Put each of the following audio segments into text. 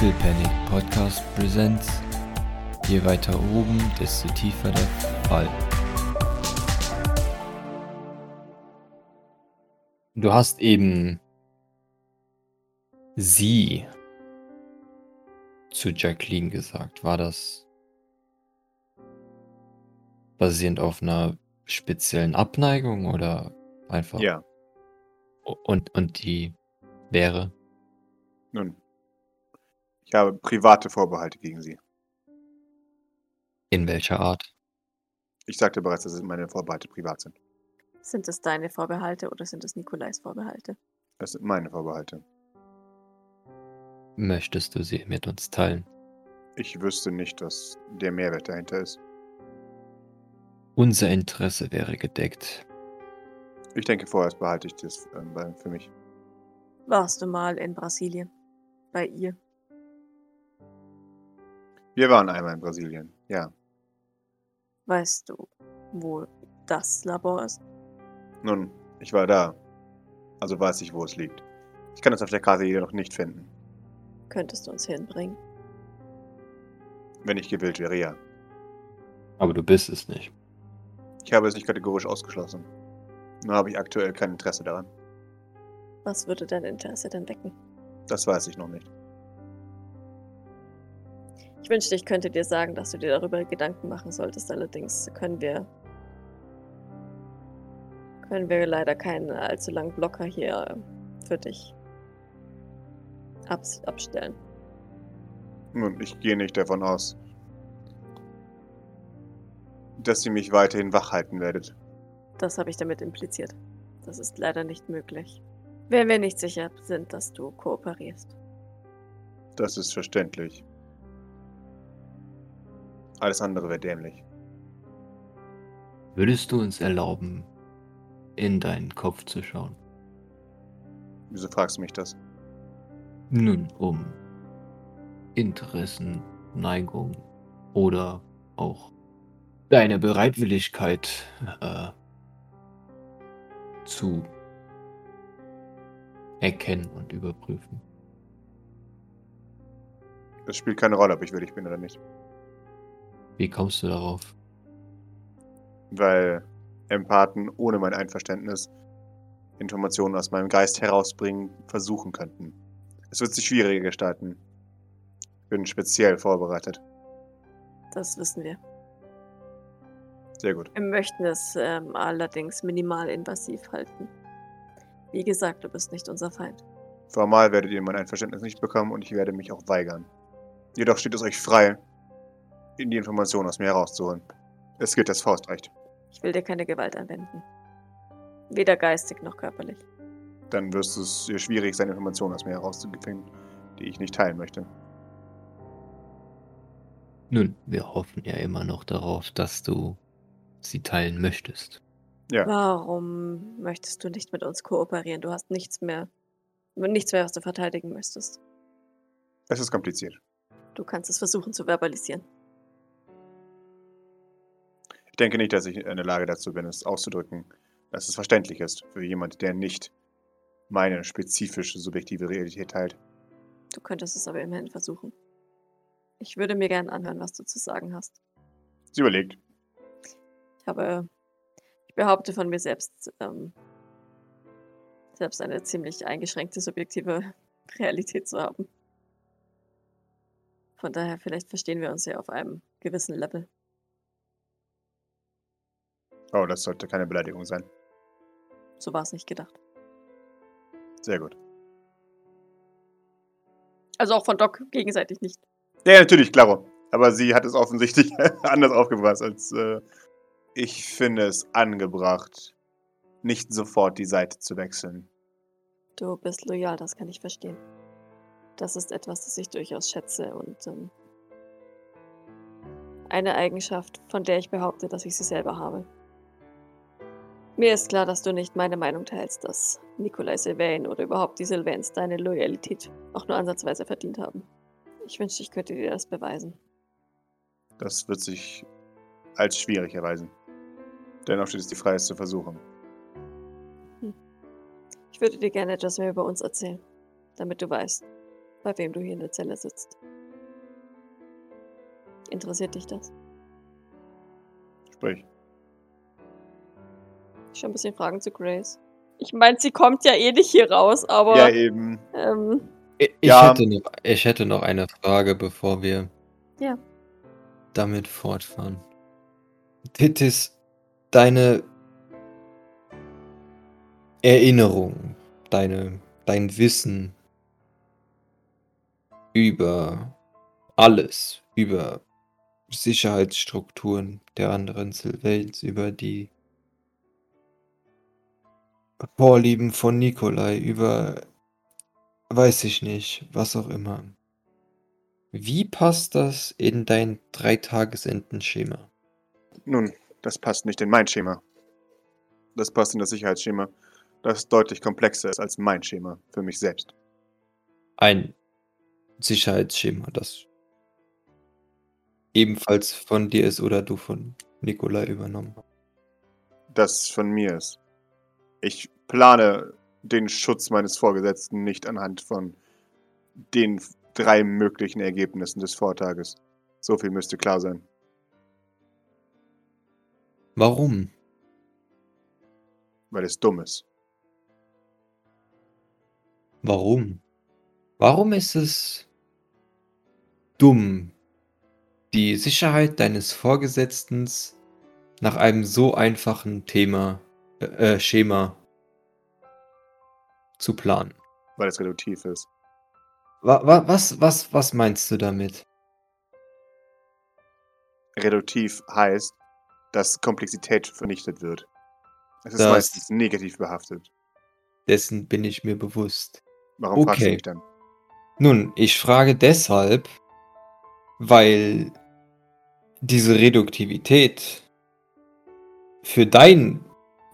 Little Panic Podcast Presents. Je weiter oben, desto tiefer der Fall. Du hast eben sie zu Jacqueline gesagt. War das basierend auf einer speziellen Abneigung oder einfach? Ja. Und, und die wäre? Nun, ich habe private Vorbehalte gegen sie. In welcher Art? Ich sagte bereits, dass meine Vorbehalte privat sind. Sind es deine Vorbehalte oder sind es Nikolais Vorbehalte? Das sind meine Vorbehalte. Möchtest du sie mit uns teilen? Ich wüsste nicht, dass der Mehrwert dahinter ist. Unser Interesse wäre gedeckt. Ich denke, vorerst behalte ich das äh, für mich. Warst du mal in Brasilien? Bei ihr? Wir waren einmal in Brasilien, ja. Weißt du, wo das Labor ist? Nun, ich war da. Also weiß ich, wo es liegt. Ich kann es auf der Karte jedoch nicht finden. Könntest du uns hinbringen? Wenn ich gewillt wäre, ja. Aber du bist es nicht. Ich habe es nicht kategorisch ausgeschlossen. Nur habe ich aktuell kein Interesse daran. Was würde dein Interesse denn wecken? Das weiß ich noch nicht. Ich wünschte, ich könnte dir sagen, dass du dir darüber Gedanken machen solltest. Allerdings können wir können wir leider keinen allzu langen Blocker hier für dich abs abstellen. Nun, ich gehe nicht davon aus, dass ihr mich weiterhin wach halten werdet. Das habe ich damit impliziert. Das ist leider nicht möglich. Wenn wir nicht sicher sind, dass du kooperierst. Das ist verständlich. Alles andere wäre dämlich. Würdest du uns erlauben, in deinen Kopf zu schauen? Wieso fragst du mich das? Nun, um Interessen, Neigung oder auch deine Bereitwilligkeit äh, zu erkennen und überprüfen. Es spielt keine Rolle, ob ich würdig bin oder nicht. Wie kommst du darauf? Weil Empathen ohne mein Einverständnis Informationen aus meinem Geist herausbringen versuchen könnten. Es wird sich schwieriger gestalten. Ich bin speziell vorbereitet. Das wissen wir. Sehr gut. Wir möchten es ähm, allerdings minimal invasiv halten. Wie gesagt, du bist nicht unser Feind. Formal werdet ihr mein Einverständnis nicht bekommen und ich werde mich auch weigern. Jedoch steht es euch frei, die Informationen aus mir herauszuholen. Es gilt das Faustrecht. Ich will dir keine Gewalt anwenden. Weder geistig noch körperlich. Dann wirst es dir schwierig sein, Informationen aus mir herauszufinden, die ich nicht teilen möchte. Nun, wir hoffen ja immer noch darauf, dass du sie teilen möchtest. Ja. Warum möchtest du nicht mit uns kooperieren? Du hast nichts mehr, nichts mehr, was du verteidigen müsstest. Es ist kompliziert. Du kannst es versuchen zu verbalisieren. Ich denke nicht, dass ich in der Lage dazu bin, es auszudrücken, dass es verständlich ist für jemand, der nicht meine spezifische subjektive Realität teilt. Du könntest es aber immerhin versuchen. Ich würde mir gern anhören, was du zu sagen hast. Sie überlegt. Ich habe, ich behaupte von mir selbst, ähm, selbst eine ziemlich eingeschränkte subjektive Realität zu haben. Von daher, vielleicht verstehen wir uns ja auf einem gewissen Level. Oh, das sollte keine Beleidigung sein. So war es nicht gedacht. Sehr gut. Also auch von Doc gegenseitig nicht. Ja, natürlich, klaro. Aber sie hat es offensichtlich anders aufgefasst als äh, ich finde es angebracht, nicht sofort die Seite zu wechseln. Du bist loyal, das kann ich verstehen. Das ist etwas, das ich durchaus schätze und ähm, eine Eigenschaft, von der ich behaupte, dass ich sie selber habe. Mir ist klar, dass du nicht meine Meinung teilst, dass Nikolai Sylvain oder überhaupt die Sylvains deine Loyalität auch nur ansatzweise verdient haben. Ich wünschte, ich könnte dir das beweisen. Das wird sich als schwierig erweisen. Dennoch steht es dir frei, es zu versuchen. Hm. Ich würde dir gerne etwas mehr über uns erzählen, damit du weißt, bei wem du hier in der Zelle sitzt. Interessiert dich das? Sprich. Ich habe ein bisschen Fragen zu Grace. Ich meine, sie kommt ja eh nicht hier raus, aber. Ja, eben. ähm, Ich, Ja. hätte noch, ich hätte noch eine Frage, bevor wir Ja. damit fortfahren. Das ist deine Erinnerung, deine, dein Wissen über alles, über Sicherheitsstrukturen der anderen Sylvains, über die Vorlieben von Nikolai, über weiß ich nicht, was auch immer. Wie passt das in dein Dreitagesenden-Schema? Nun, das passt nicht in mein Schema. Das passt in das Sicherheitsschema, das deutlich komplexer ist als mein Schema für mich selbst. Ein Sicherheitsschema, das ebenfalls von dir ist oder du von Nikolai übernommen hast. Das von mir ist. Ich plane den Schutz meines Vorgesetzten nicht anhand von den drei möglichen Ergebnissen des Vortages. So viel müsste klar sein. Warum? Weil es dumm ist. Warum? Warum ist es dumm, die Sicherheit deines Vorgesetzten nach einem so einfachen Thema, äh, äh, Schema zu planen? Weil es reduktiv ist. Wa wa was, was, was meinst du damit? Reduktiv heißt, dass Komplexität vernichtet wird. Es ist Das- meistens negativ behaftet. Dessen bin ich mir bewusst. Warum fragst du Okay. mich dann? Nun, ich frage deshalb, weil diese Reduktivität für dein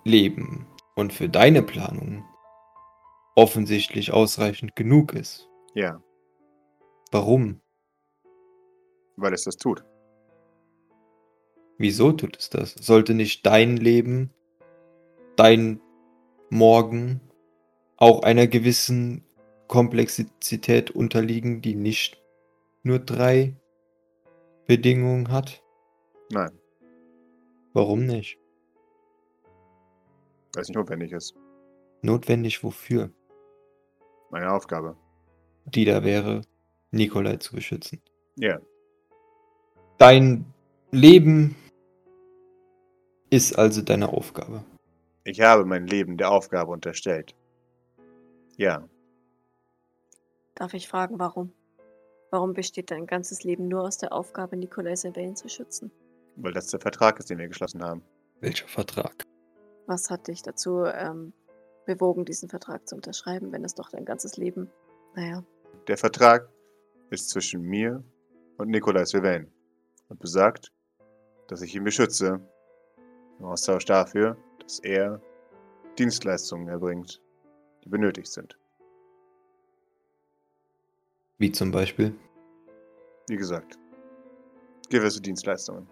Leben und für deine Planung offensichtlich ausreichend genug ist. Ja, Warum? weil es das tut. Wieso tut es das? Sollte nicht dein Leben, dein Morgen auch einer gewissen Komplexität unterliegen, die nicht nur drei Bedingungen hat? Nein, Warum nicht? Weil es nicht notwendig ist. Notwendig wofür? Meine Aufgabe. Die da wäre, Nikolai zu beschützen. Ja, Dein Leben ist also deine Aufgabe. ich habe mein Leben der Aufgabe unterstellt. Ja, darf ich fragen, warum? Warum besteht dein ganzes Leben nur aus der Aufgabe, Nikolai Sylvain zu schützen? weil das der Vertrag ist, den wir geschlossen haben. Welcher Vertrag? Was hat dich dazu ähm, bewogen, diesen Vertrag zu unterschreiben, wenn es doch dein ganzes Leben, naja, Der Vertrag ist zwischen mir und Nikolai Sylvain und besagt, dass ich ihn beschütze. Im Austausch dafür, dass er Dienstleistungen erbringt, die benötigt sind. Wie zum Beispiel? Wie gesagt, gewisse Dienstleistungen,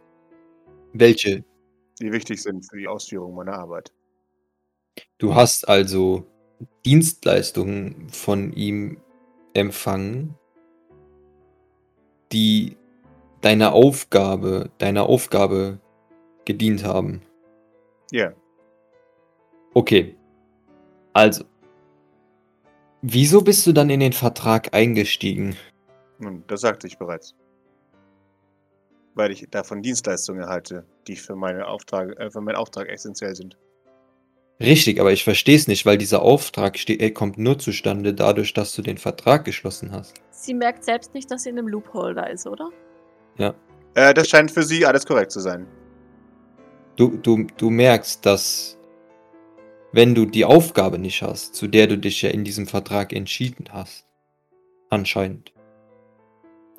Welche? Die wichtig sind für die Ausführung meiner Arbeit. Du hast also Dienstleistungen von ihm empfangen, die deiner Aufgabe, deiner Aufgabe gedient haben. Ja, Okay. Also. Wieso bist du dann in den Vertrag eingestiegen? nun, das sagte ich bereits. Weil ich davon Dienstleistungen erhalte, die für, meine Auftrag, äh, für meinen Auftrag essentiell sind. Richtig, aber ich verstehe es nicht, weil dieser Auftrag äh, kommt nur zustande dadurch, dass du den Vertrag geschlossen hast. Sie merkt selbst nicht, dass sie in einem Loophole da ist, oder? Äh, das scheint für Sie alles korrekt zu sein. Du, du, du merkst, dass wenn du die Aufgabe nicht hast, zu der du dich ja in diesem Vertrag entschieden hast, anscheinend,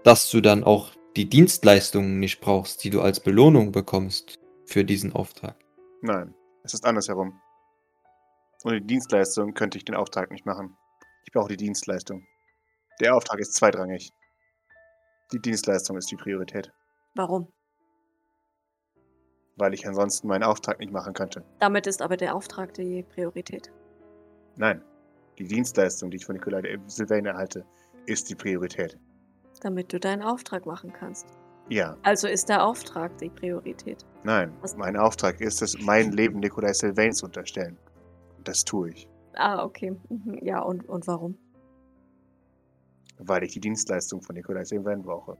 dass du dann auch die Dienstleistungen nicht brauchst, die du als Belohnung bekommst für diesen Auftrag. Nein, es ist andersherum. Ohne die Dienstleistung könnte ich den Auftrag nicht machen. Ich brauche die Dienstleistung. Der Auftrag ist zweitrangig. Die Dienstleistung ist die Priorität, Warum? weil ich ansonsten meinen Auftrag nicht machen könnte. Damit ist aber der Auftrag die Priorität. Nein, die Dienstleistung, die ich von Nikolai Sylvain erhalte, ist die Priorität. Damit du deinen Auftrag machen kannst. Ja, Also ist der Auftrag die Priorität. nein. Was- Mein Auftrag ist es, mein Leben Nikolai Sylvain zu unterstellen. Das tue ich, Ah, okay. Mhm. Ja, und, und warum? weil ich die Dienstleistung von Nikolai Sylvain brauche.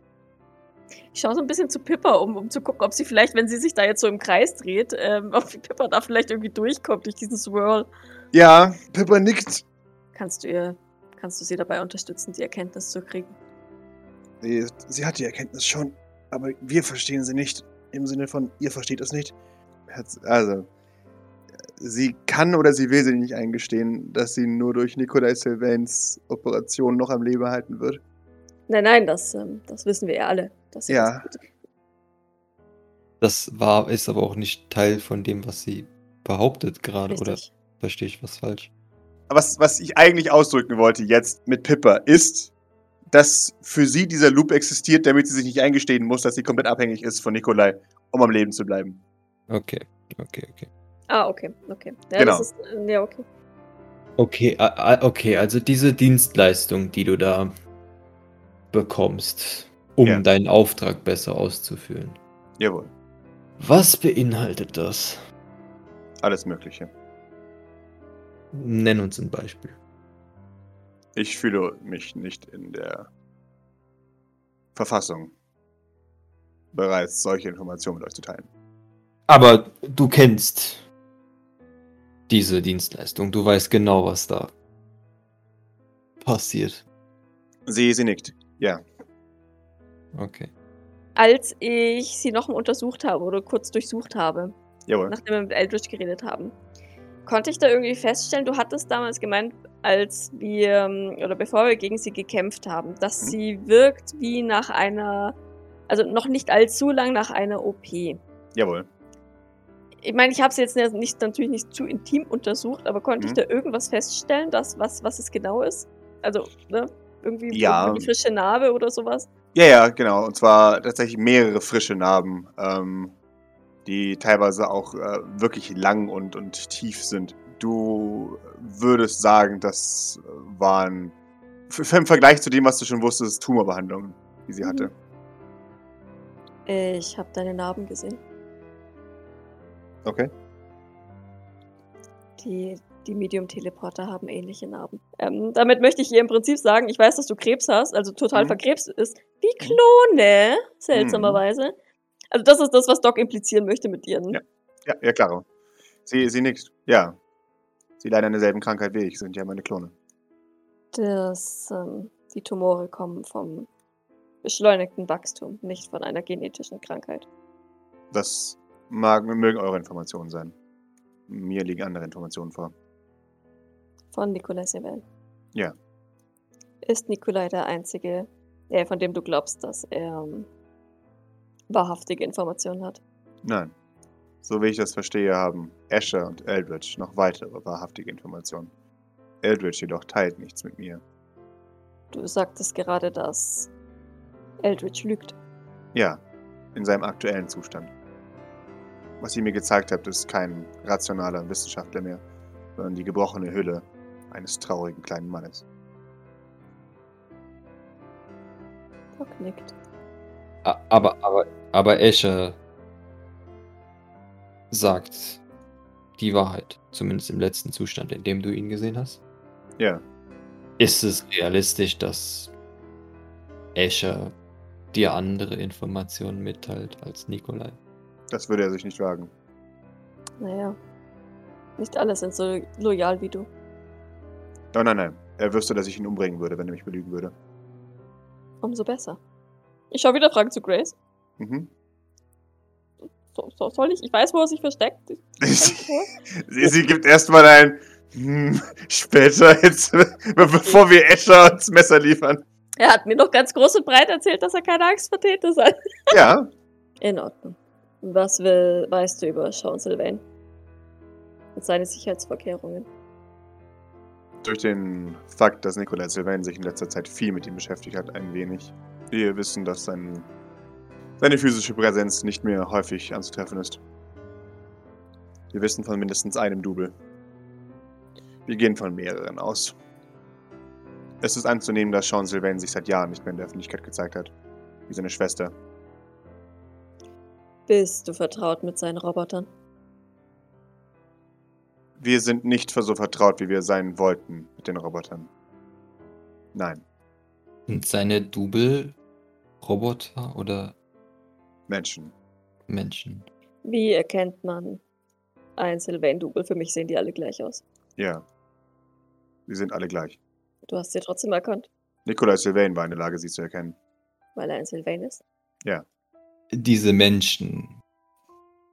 Ich schaue so ein bisschen zu Pippa, um, um zu gucken, ob sie vielleicht, wenn sie sich da jetzt so im Kreis dreht, ähm, ob Pippa da vielleicht irgendwie durchkommt durch diesen Swirl. Ja, Pippa nickt. Kannst du ihr, kannst du sie dabei unterstützen, die Erkenntnis zu kriegen? Sie, sie hat die Erkenntnis schon, aber wir verstehen sie nicht. Im Sinne von, ihr versteht es nicht. Also, sie kann oder sie will sie nicht eingestehen, dass sie nur durch Nikolai Sylvains Operation noch am Leben halten wird. Nein, nein, das, ähm, das wissen wir ja alle. Dass sie Ja. das. Das war, ist aber auch nicht Teil von dem, was sie behauptet gerade, oder Richtig. verstehe ich was falsch? Was, was ich eigentlich ausdrücken wollte jetzt mit Pippa ist, dass für sie dieser Loop existiert, damit sie sich nicht eingestehen muss, dass sie komplett abhängig ist von Nikolai, um am Leben zu bleiben. Okay, okay, okay. Ah, okay, okay. Ja, Genau. Das ist, äh, ja, okay. Okay, okay, also diese Dienstleistung, die du da bekommst, um Ja. deinen Auftrag besser auszuführen. Jawohl, Was beinhaltet das? alles Mögliche. Nenn uns ein Beispiel. Ich fühle mich nicht in der Verfassung, bereits solche Informationen mit euch zu teilen. Aber du kennst diese Dienstleistung. Du weißt genau, was da passiert. Sie, sie nickt. Ja, Okay. Als ich sie nochmal untersucht habe oder kurz durchsucht habe, jawohl. nachdem wir mit Eldritch geredet haben, konnte ich da irgendwie feststellen, du hattest damals gemeint, als wir ähm, oder bevor wir gegen sie gekämpft haben, dass Mhm. sie wirkt wie nach einer, also noch nicht allzu lang nach einer OP. Jawohl. Ich meine, ich habe sie jetzt nicht, natürlich nicht zu intim untersucht, aber konnte ich Mhm. da irgendwas feststellen, dass, was, was es genau ist? Also, ne? Irgendwie, Ja. eine frische Narbe oder sowas? Ja, ja, genau. Und zwar tatsächlich mehrere frische Narben, ähm, die teilweise auch äh, wirklich lang und, und tief sind. Du würdest sagen, das waren im Vergleich zu dem, was du schon wusstest, Tumorbehandlungen, die sie Mhm. hatte. Ich habe deine Narben gesehen. Okay. Die, die Medium-Teleporter haben ähnliche Narben. Ähm, damit möchte ich ihr im Prinzip sagen, ich weiß, dass du Krebs hast, also total Mhm. verkrebst ist, wie Klone, seltsamerweise. Also das ist das, was Doc implizieren möchte mit ihren. Ja. Ja, ja, klar. Sie, sie nickt. Ja. Sie leiden an derselben Krankheit wie ich, sind ja meine Klone. Das, ähm, die Tumore kommen vom beschleunigten Wachstum, nicht von einer genetischen Krankheit. Das mag, mögen eure Informationen sein. Mir liegen andere Informationen vor. Von Nikolai Sevel. Ja. Ist Nikolai der Einzige, der, von dem du glaubst, dass er ähm, wahrhaftige Informationen hat? Nein. So wie ich das verstehe, haben Asher und Eldritch noch weitere wahrhaftige Informationen. Eldritch jedoch teilt nichts mit mir. Du sagtest gerade, dass Eldritch lügt. Ja, in seinem aktuellen Zustand. Was ihr mir gezeigt habt, ist kein rationaler Wissenschaftler mehr, sondern die gebrochene Hülle eines traurigen kleinen Mannes. Doc nickt. Aber, aber, aber Escher sagt die Wahrheit. Zumindest im letzten Zustand, in dem du ihn gesehen hast. Ja, Ist es realistisch, dass Escher dir andere Informationen mitteilt als Nikolai? das würde er sich nicht wagen. Naja. Nicht alle sind so loyal wie du. Nein, nein, nein. Er wüsste, dass ich ihn umbringen würde, wenn er mich belügen würde. Umso besser. Ich schaue wieder Fragen zu Grace. Mhm. So, so, soll ich? Ich weiß, wo er sich versteckt. Sie, sie gibt erstmal ein hm, später, jetzt, bevor wir Escher ins Messer liefern. Er hat mir noch ganz groß und breit erzählt, dass er keine Angst vor Täter hat. Ja, In Ordnung. Was will, weißt du über Sean Sylvain? Und seine Sicherheitsvorkehrungen? durch den Fakt, dass Nikolai Sylvain sich in letzter Zeit viel mit ihm beschäftigt hat, ein wenig. Wir wissen, dass sein, seine physische Präsenz nicht mehr häufig anzutreffen ist. Wir wissen von mindestens einem Double. Wir gehen von mehreren aus. Es ist anzunehmen, dass Sean Sylvain sich seit Jahren nicht mehr in der Öffentlichkeit gezeigt hat. Wie seine Schwester. Bist du vertraut mit seinen Robotern? Wir sind nicht so vertraut, wie wir sein wollten mit den Robotern. Nein, Sind seine Double Roboter oder Menschen. Menschen? Wie erkennt man ein Sylvain-Double? Für mich sehen die alle gleich aus. Ja. Sie sind alle gleich. Du hast sie trotzdem erkannt, Nikolai Sylvain war in der Lage, sie zu erkennen. weil er ein Sylvain ist. Diese Menschen,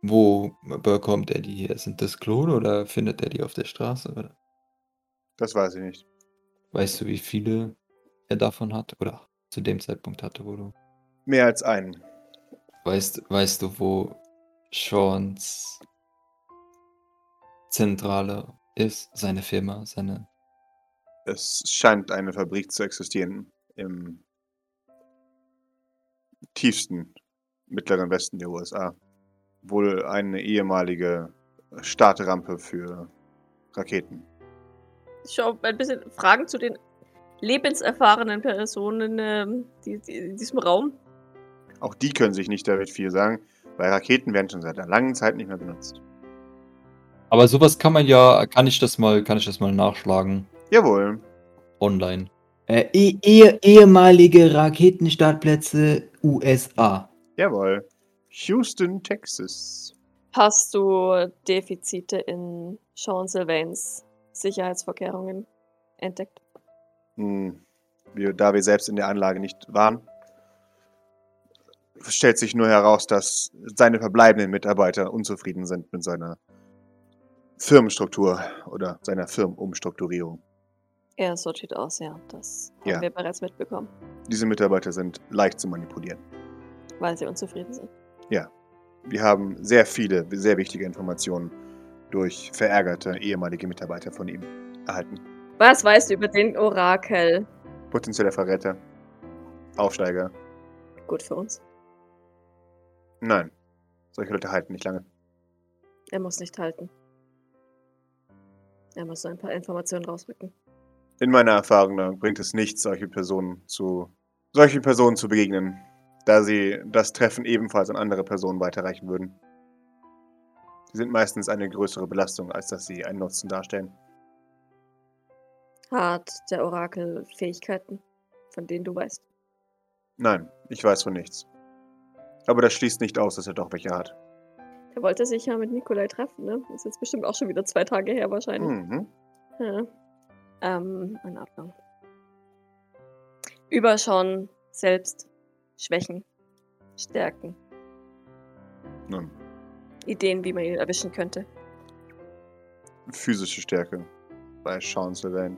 wo bekommt er die her? Sind das Klone oder findet er die auf der Straße? Oder Das weiß ich nicht. weißt du, wie viele er davon hat? Oder zu dem Zeitpunkt hatte, wo du. Mehr als einen. Weißt, weißt du, wo Seans Zentrale ist? Seine Firma, seine. Es scheint eine Fabrik zu existieren im tiefsten mittleren Westen der USA. Wohl eine ehemalige Startrampe für Raketen. Ich schaue ein bisschen Fragen zu den lebenserfahrenen Personen ähm, die, die, in diesem Raum. Auch die können sich nicht damit viel sagen, weil Raketen werden schon seit einer langen Zeit nicht mehr benutzt. Aber sowas kann man ja, kann ich das mal, kann ich das mal nachschlagen Jawohl. online. Äh, eh, eh, ehemalige Raketenstartplätze USA. Jawohl. Houston, Texas. Hast du Defizite in Sean Sylvains Sicherheitsvorkehrungen entdeckt? Hm, wir, da wir selbst in der Anlage nicht waren, stellt sich nur heraus, dass seine verbleibenden Mitarbeiter unzufrieden sind mit seiner Firmenstruktur oder seiner Firmenumstrukturierung. Ja, so sieht aus, ja. Das Ja. haben wir bereits mitbekommen, Diese Mitarbeiter sind leicht zu manipulieren. weil sie unzufrieden sind. Wir haben sehr viele, sehr wichtige Informationen durch verärgerte ehemalige Mitarbeiter von ihm erhalten. Was weißt du über den Orakel? Potenzieller Verräter. Aufsteiger. Gut für uns. Nein. Solche Leute halten nicht lange. Er muss nicht halten. Er muss so ein paar Informationen rausrücken. In meiner Erfahrung bringt es nichts, solche Personen zu solchen Personen zu begegnen, da sie das Treffen ebenfalls an andere Personen weiterreichen würden. Sie sind meistens eine größere Belastung, als dass sie einen Nutzen darstellen. Hat der Orakel Fähigkeiten, von denen du weißt? Nein, ich weiß von nichts. Aber das schließt nicht aus, dass er doch welche hat. Er wollte sich ja mit Nikolai treffen, ne? Ist jetzt bestimmt auch schon wieder zwei Tage her wahrscheinlich. Mhm. Ja. Ähm, in Ordnung. Überschauen, selbst, Schwächen, Stärken, Nun, Ideen, wie man ihn erwischen könnte. physische Stärke bei Sean Sylvain.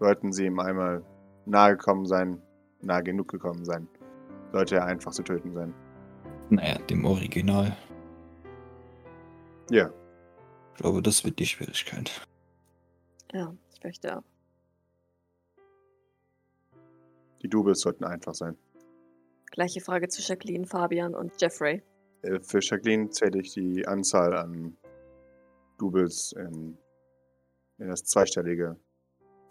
Sollten sie ihm einmal nahe gekommen sein, nahe genug gekommen sein, sollte er einfach zu töten sein. Naja, dem Original. Ja, Ich glaube, das wird die Schwierigkeit. Ja, ich möchte auch. die Doubles sollten einfach sein. Gleiche Frage zu Jacqueline, Fabian und Jeffrey. Äh, Für Jacqueline zähle ich die Anzahl an Doubles in, in das zweistellige,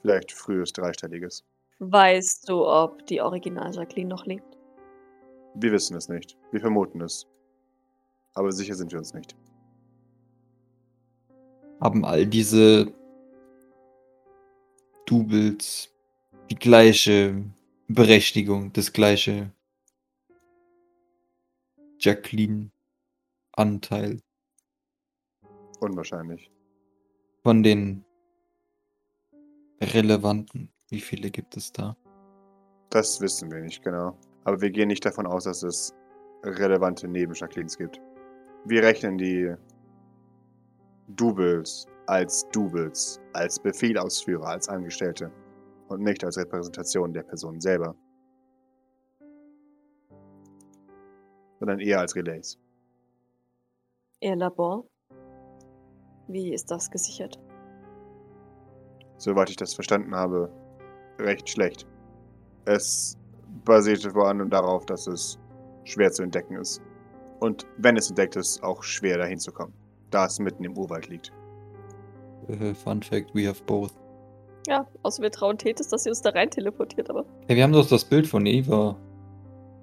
vielleicht frühes dreistelliges. Weißt du, ob die Original Jacqueline noch lebt? Wir wissen es nicht. Wir vermuten es. Aber sicher sind wir uns nicht. Haben all diese Doubles die gleiche Berechtigung, das gleiche Jacqueline-Anteil Unwahrscheinlich. von den relevanten. Wie viele gibt es da? Das wissen wir nicht genau. Aber wir gehen nicht davon aus, dass es relevante Neben-Jacquelines gibt. Wir rechnen die Doubles als Doubles, als Befehlausführer, als Angestellte und nicht als Repräsentation der Person selber. Sondern eher als Relays. Ihr Labor? Wie ist das gesichert? Soweit ich das verstanden habe, recht schlecht. Es basierte vor allem darauf, dass es schwer zu entdecken ist. Und wenn es entdeckt ist, auch schwer dahin zu kommen, da es mitten im Urwald liegt. Äh, Fun Fact, we have both. Ja, außer wir trauen Tethys, dass sie uns da rein teleportiert, aber. Ja, wir haben doch das Bild von Eva.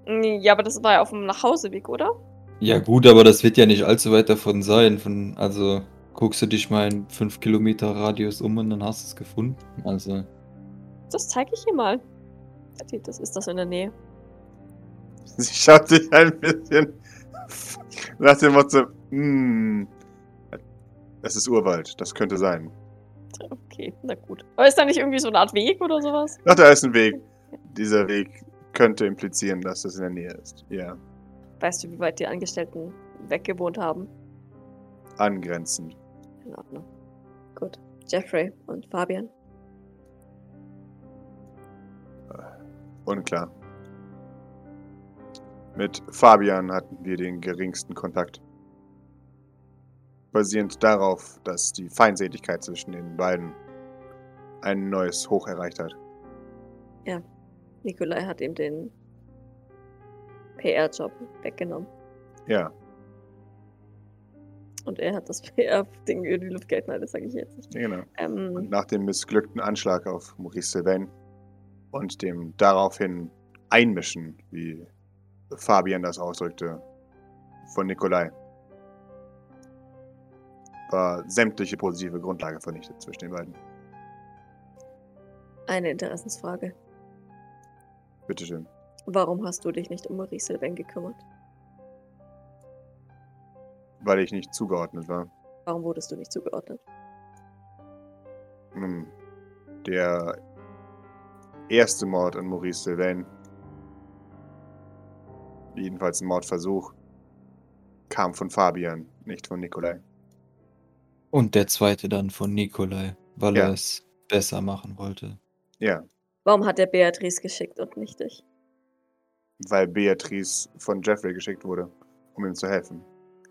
Nee, Ja, aber das war ja auf dem Nachhauseweg, oder? Ja gut, aber das wird ja nicht allzu weit davon sein. Von, also guckst du dich mal in 5 Kilometer Radius um und dann hast du es gefunden. Also Das zeige ich ihr mal. Tethys, ist das in der Nähe? Sie schaut sich ein bisschen nach dem Motto, hm, es ist Urwald, das könnte sein. Okay, na gut. Aber ist da nicht irgendwie so eine Art Weg oder sowas? Ach, da ist ein Weg. Dieser Weg könnte implizieren, dass es in der Nähe ist. Ja, Weißt du, wie weit die Angestellten weggewohnt haben? angrenzend. In Ordnung. Gut. Jeffrey und Fabian. Unklar. Mit Fabian hatten wir den geringsten Kontakt. Basierend darauf, dass die Feindseligkeit zwischen den beiden ein neues Hoch erreicht hat. Nikolai hat ihm den PR-Job weggenommen. Ja, Und er hat das PR-Ding über die Luft gehalten. Das sage ich jetzt nicht. genau. Und Ähm, nach dem missglückten Anschlag auf Maurice Sylvain und dem daraufhin Einmischen, wie Fabian das ausdrückte, von Nikolai, war sämtliche positive Grundlage vernichtet zwischen den beiden. eine Interessensfrage. Bitteschön. Warum hast du dich nicht um Maurice Sylvain gekümmert? Weil ich nicht zugeordnet war. Warum wurdest du nicht zugeordnet? Nun, Der erste Mord an Maurice Sylvain, jedenfalls ein Mordversuch, kam von Fabian, nicht von Nikolai. Und der zweite dann von Nikolai, weil Ja. er es besser machen wollte. Ja, Warum hat er Beatrice geschickt und nicht dich? weil Beatrice von Jeffrey geschickt wurde, um ihm zu helfen.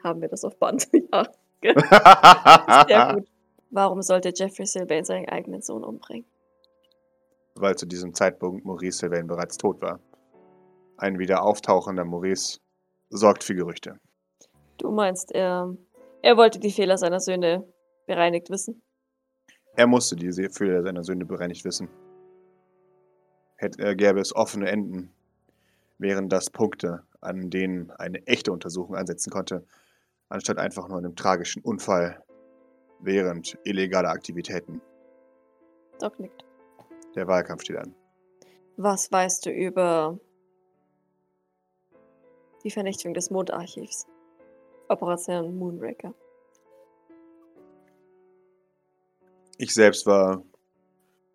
Haben wir das auf Band? ja. Sehr gut. Warum sollte Jeffrey Sylvain seinen eigenen Sohn umbringen? Weil zu diesem Zeitpunkt Maurice Sylvain bereits tot war. Ein wieder auftauchender Maurice sorgt für Gerüchte. Du meinst, er, er wollte die Fehler seiner Söhne bereinigt wissen? Er musste diese Fehler seiner Sünde bereinigt wissen. Hätte, äh, gäbe es offene Enden, wären das Punkte, an denen eine echte Untersuchung ansetzen konnte, anstatt einfach nur einem tragischen Unfall während illegaler Aktivitäten. Doc nickt. Der Wahlkampf steht an. Was weißt du über die Vernichtung des Mondarchivs? Operation Moonraker. Ich selbst war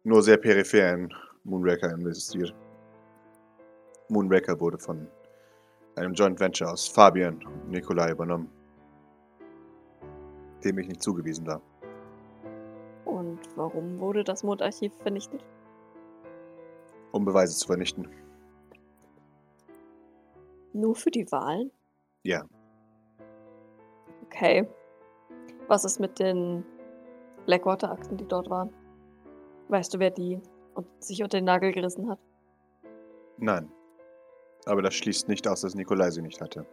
nur sehr peripher in Moonraker investiert. Moonraker wurde von einem Joint Venture aus Fabian und Nikolai übernommen, dem ich nicht zugewiesen war. Und warum wurde das Mondarchiv vernichtet? Um Beweise zu vernichten. Nur für die Wahlen? Ja, Okay. Was ist mit den Blackwater-Akten, die dort waren? Weißt du, wer die und sich unter den Nagel gerissen hat? nein. Aber das schließt nicht aus, dass Nikolai sie nicht hatte.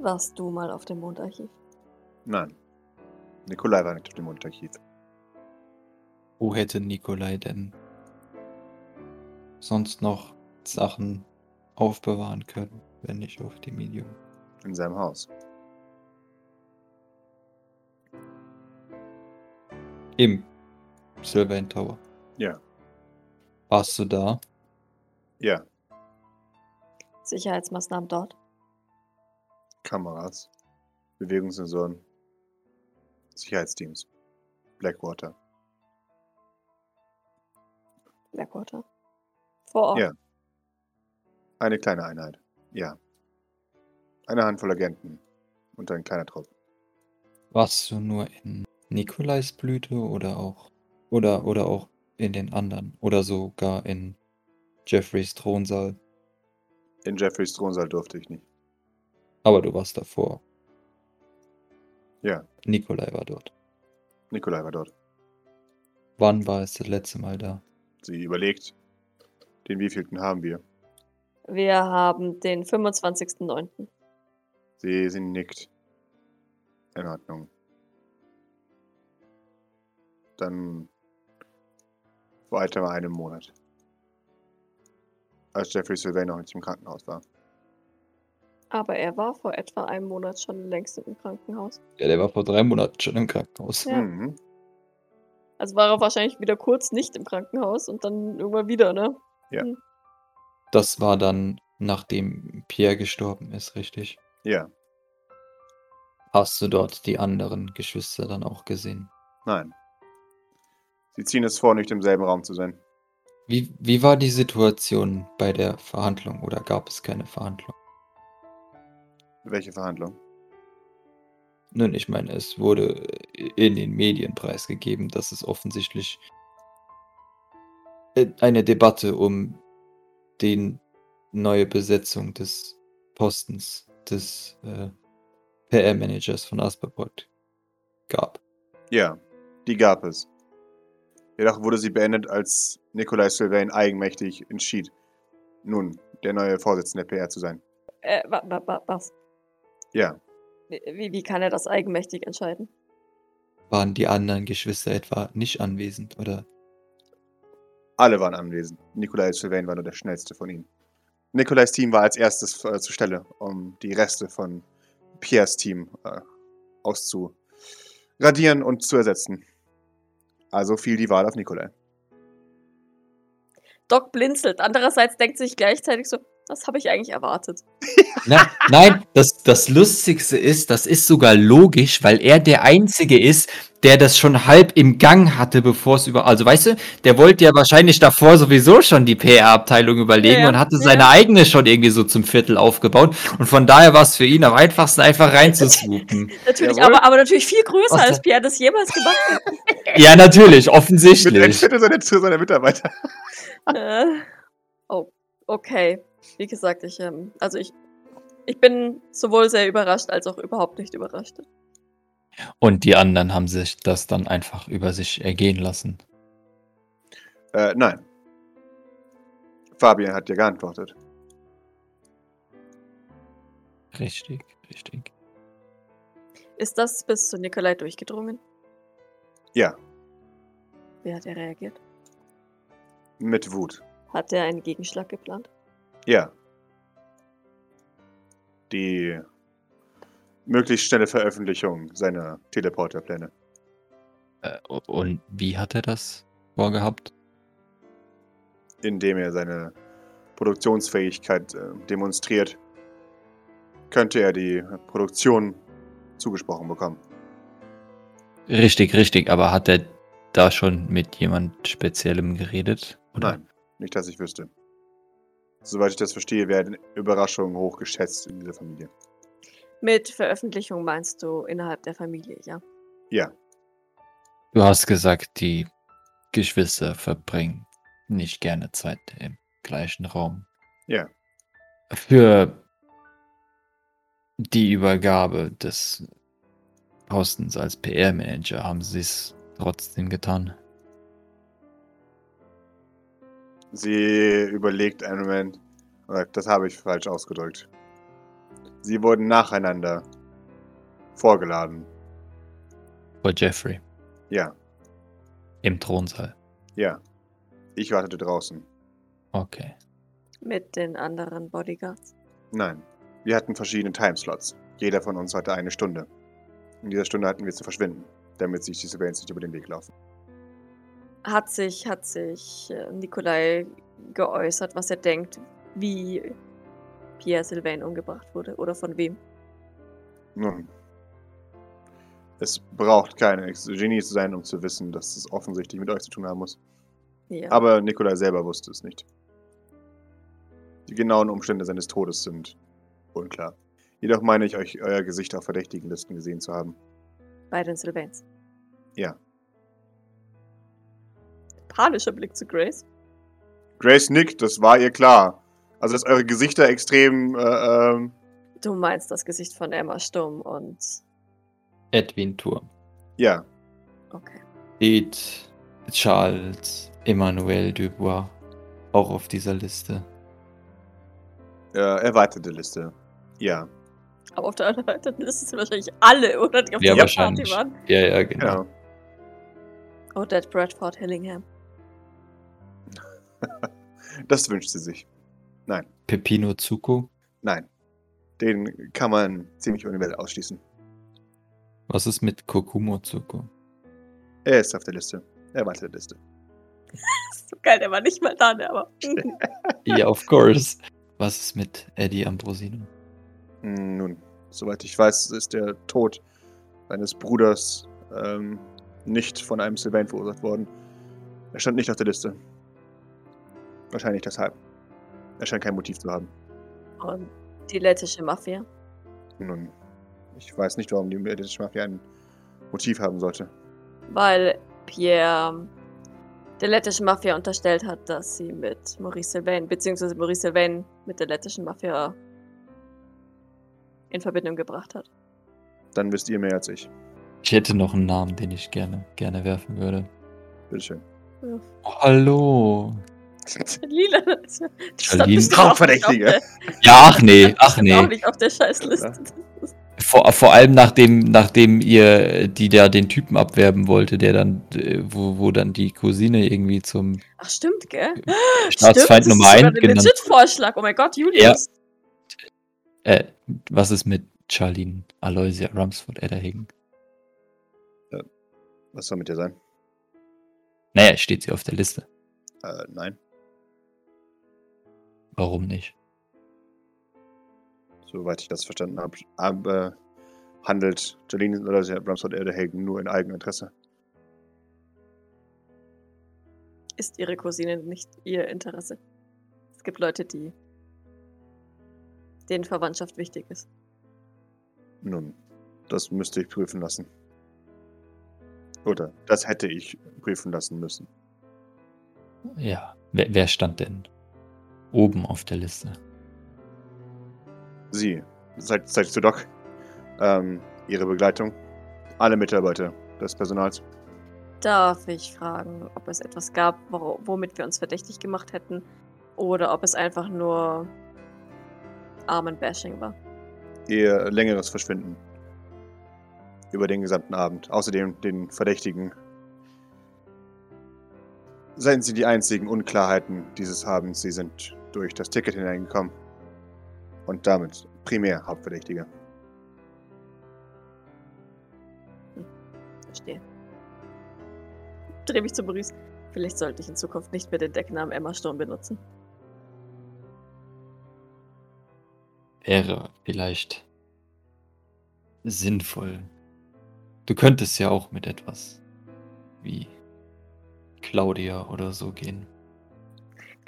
Warst du mal auf dem Mondarchiv? Nein. Nikolai war nicht auf dem Mondarchiv. Wo hätte Nikolai denn sonst noch Sachen aufbewahren können, wenn nicht auf dem Medium? In seinem Haus. Im Sylvain Tower. Ja. Warst du da? Ja. Sicherheitsmaßnahmen dort? Kameras. Bewegungssensoren. Sicherheitsteams. Blackwater. Blackwater? Vor Ort? Ja. Eine kleine Einheit. Ja. Eine Handvoll Agenten. Und ein kleiner Trupp. Warst du nur in Nikolais Blüte oder auch oder oder auch in den anderen oder sogar in Jeffreys Thronsaal? In Jeffreys Thronsaal durfte ich nicht. Aber du warst davor. Ja. Nikolai war dort. Nikolai war dort. Wann war es das letzte Mal da? Sie überlegt, den wievielten haben wir? Wir haben den 25.09. Sie, sie nickt. In Ordnung. Dann vor etwa einem Monat. Als Jeffrey Sylvain noch nicht im Krankenhaus war. Aber er war vor etwa einem Monat schon längst im Krankenhaus. Ja, der war vor drei Monaten schon im Krankenhaus. Ja. Mhm. Also war er wahrscheinlich wieder kurz nicht im Krankenhaus und dann irgendwann wieder, ne? Das war dann, nachdem Pierre gestorben ist, richtig? Ja, Hast du dort die anderen Geschwister dann auch gesehen? nein. Sie ziehen es vor, nicht im selben Raum zu sein. Wie, wie war die Situation bei der Verhandlung oder gab es keine Verhandlung? Welche Verhandlung? Nun, ich meine, es wurde in den Medien preisgegeben, dass es offensichtlich eine Debatte um die neue Besetzung des Postens des äh, PR-Managers von Asperport gab. Ja, die gab es. Jedoch wurde sie beendet, als Nikolai Sylvain eigenmächtig entschied, nun der neue Vorsitzende der PR zu sein. Äh, wa, wa, wa, was? Ja, Wie, wie kann er das eigenmächtig entscheiden? Waren die anderen Geschwister etwa nicht anwesend oder? Alle waren anwesend. Nikolai Sylvain war nur der schnellste von ihnen. Nikolais Team war als erstes äh, zur Stelle, um die Reste von Pierres Team äh, auszuradieren und zu ersetzen. Also fiel die Wahl auf Nikolai. Doc blinzelt. Andererseits denkt sich gleichzeitig so, das habe ich eigentlich erwartet. Na, nein, das, das Lustigste ist, das ist sogar logisch, weil er der Einzige ist, der das schon halb im Gang hatte, bevor es über. Also, weißt du, der wollte ja wahrscheinlich davor sowieso schon die PR-Abteilung überlegen Ja, und hatte ja. seine eigene schon irgendwie so zum Viertel aufgebaut. Und von daher war es für ihn am einfachsten, einfach reinzuswoopen. Natürlich, aber, aber natürlich viel größer, Was als? Pierre das jemals gemacht hat. ja, natürlich, Mit ein offensichtlich. Viertel seiner, seiner Mitarbeiter. äh, oh, okay. Wie gesagt, ich, ähm, also ich, ich bin sowohl sehr überrascht als auch überhaupt nicht überrascht. Und die anderen haben sich das dann einfach über sich ergehen lassen. Äh, nein. Fabian hat dir geantwortet. Richtig, richtig. Ist das bis zu Nikolai durchgedrungen? Ja, Wie hat er reagiert? mit Wut. Hat er einen Gegenschlag geplant? Ja. Die möglichst schnelle Veröffentlichung seiner Teleporterpläne. Äh, und wie hat er das vorgehabt? indem er seine Produktionsfähigkeit äh, demonstriert, könnte er die Produktion zugesprochen bekommen. Richtig, richtig. Aber hat er da schon mit jemand Speziellem geredet? Oder? Nein, nicht, dass ich wüsste. Soweit ich das verstehe, werden Überraschungen hochgeschätzt in dieser Familie. Mit Veröffentlichung meinst du innerhalb der Familie, ja? Ja, Du hast gesagt, die Geschwister verbringen nicht gerne Zeit im gleichen Raum. ja. Für die Übergabe des Postens als PR-Manager haben sie es trotzdem getan. Sie überlegt einen Moment. und sagt, Das habe ich falsch ausgedrückt. Sie wurden nacheinander vorgeladen. Vor Jeffrey Ja, im Thronsaal. ja. Ich wartete draußen. Okay. Mit den anderen Bodyguards. Nein, wir hatten verschiedene Timeslots. Jeder von uns hatte eine Stunde. In dieser Stunde hatten wir zu verschwinden, damit sich die Surveillance nicht über den Weg laufen. Hat sich, hat sich äh, Nikolai geäußert, was er denkt, wie Pierre Sylvain umgebracht wurde oder von wem? Nun, es braucht kein Ex- Genie zu sein, um zu wissen, dass es offensichtlich mit euch zu tun haben muss. Ja. Aber Nikolai selber wusste es nicht. Die genauen Umstände seines Todes sind unklar. Jedoch meine ich euch euer Gesicht auf verdächtigen Listen gesehen zu haben. bei den Sylvains. Ja. Panischer Blick zu Grace. Grace nickt, das war ihr klar. Also, dass eure Gesichter extrem, äh, ähm, Du meinst das Gesicht von Emma Stumm und. Edwin Turm. ja, Okay. Steht Charles Emmanuel Dubois auch auf dieser Liste. äh, erweiterte Liste. Ja, Aber auf der Seite ist es wahrscheinlich alle, oder? Die auf Ja, dieser wahrscheinlich. Party waren. Ja, ja, genau. genau. Odette Bradford Hillingham. Das wünscht sie sich. Pepino Zuko. Nein. Den kann man ziemlich universell ausschließen. Was ist mit Kokumo Zuko? Er ist auf der Liste. Er war auf der Liste. So geil, der war nicht mal da, der aber. Ja, of course. Was ist mit Eddie Ambrosino? Nun, soweit ich weiß, ist der Tod seines Bruders ähm, nicht von einem Sylvain verursacht worden. Er stand nicht auf der Liste. Wahrscheinlich deshalb. Er scheint kein Motiv zu haben. Und die lettische Mafia. Nun, ich weiß nicht, warum die lettische Mafia ein Motiv haben sollte. Weil Pierre der lettischen Mafia unterstellt hat, dass sie mit Maurice Sylvain, beziehungsweise Maurice Sylvain mit der lettischen Mafia in Verbindung gebracht hat. Dann wisst ihr mehr als ich. Ich hätte noch einen Namen, den ich gerne, gerne werfen würde. Bitteschön. Oh, hallo. Lila, Charlene. Hauptverdächtige. Ja, ach nee, ach stand Auch nee. nicht auf der Scheißliste. Vor, vor allem nachdem, nachdem ihr die da den Typen abwerben wollte, der dann, äh, wo, wo dann die Cousine irgendwie zum Ach, stimmt, gell? Staatsfeind stimmt, Nummer das ist 1 sogar ein genannt. Legit-Vorschlag. Oh mein Gott, Julius. Äh, was ist mit Charlene Aloysia Rumsford Edderhagen? Was soll mit dir sein? Naja, steht sie auf der Liste. Äh, nein. Warum nicht? Soweit ich das verstanden habe, handelt Jolene oder sie Bramsford Elderhagen nur in Eigeninteresse. Ist ihre Cousine nicht ihr Interesse? Es gibt Leute, die denen Verwandtschaft wichtig ist. Nun, das müsste ich prüfen lassen. Oder das hätte ich prüfen lassen müssen. Ja. Wer, wer stand denn oben auf der Liste? Sie, zeigt, zeigt zu Doc, ähm, ihre Begleitung, alle Mitarbeiter des Personals. Darf ich fragen, ob es etwas gab, wo- womit wir uns verdächtig gemacht hätten? Oder ob es einfach nur Armenbashing war? Ihr längeres Verschwinden. Über den gesamten Abend. Außerdem den Verdächtigen. Seien Sie die einzigen Unklarheiten dieses Abends. Sie sind durch das Ticket hineingekommen. Und damit primär Hauptverdächtige. Verstehe. Dreh mich zu Maurice. Vielleicht sollte ich in Zukunft nicht mehr den Decknamen Emma Sturm benutzen. Wäre vielleicht sinnvoll. Du könntest ja auch mit etwas wie Claudia oder so gehen.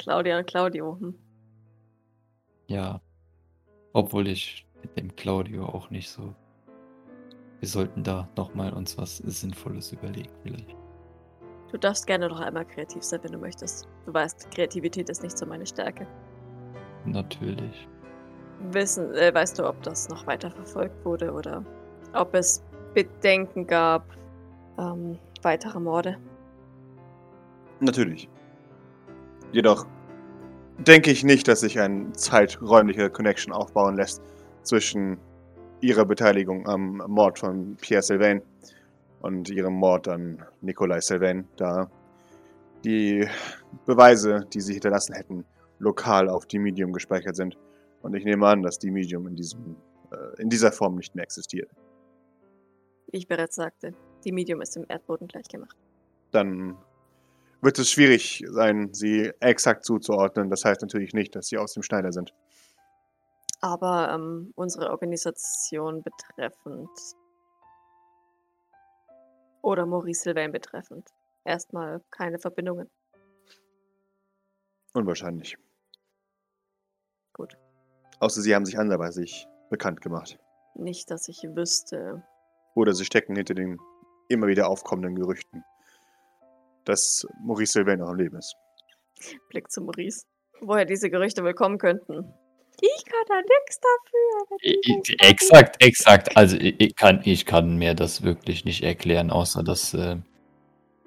Claudia und Claudio. Hm. Ja. Obwohl ich mit dem Claudio auch nicht so. Wir sollten da nochmal uns was Sinnvolles überlegen, vielleicht. Du darfst gerne noch einmal kreativ sein, wenn du möchtest. Du weißt, Kreativität ist nicht so meine Stärke. Natürlich. Wissen, äh, weißt du, ob das noch weiter verfolgt wurde oder ob es Bedenken gab, ähm, weitere Morde? Natürlich. Jedoch denke ich nicht, dass sich ein zeiträumlicher Connection aufbauen lässt zwischen ihrer Beteiligung am Mord von Pierre Sylvain und ihrem Mord an Nikolai Sylvain, da die Beweise, die sie hinterlassen hätten, lokal auf die Medium gespeichert sind. Und ich nehme an, dass die Medium in, diesem, äh, in dieser Form nicht mehr existiert. Wie ich bereits sagte, die Medium ist im Erdboden gleichgemacht. Dann wird es schwierig sein, sie exakt zuzuordnen. Das heißt natürlich nicht, dass sie aus dem Schneider sind. Aber ähm, unsere Organisation betreffend oder Maurice Sylvain betreffend erstmal keine Verbindungen. Unwahrscheinlich. Gut. Außer sie haben sich anderweitig bekannt gemacht. Nicht, dass ich wüsste. Oder sie stecken hinter den immer wieder aufkommenden Gerüchten, dass Maurice Sylvain noch am Leben ist. Blick zu Maurice. Woher diese Gerüchte wohl kommen könnten. Ich kann da nichts dafür. wenn I- die i- nicht Exakt, exakt. Also ich ich kann, ich kann mir das wirklich nicht erklären, außer dass äh,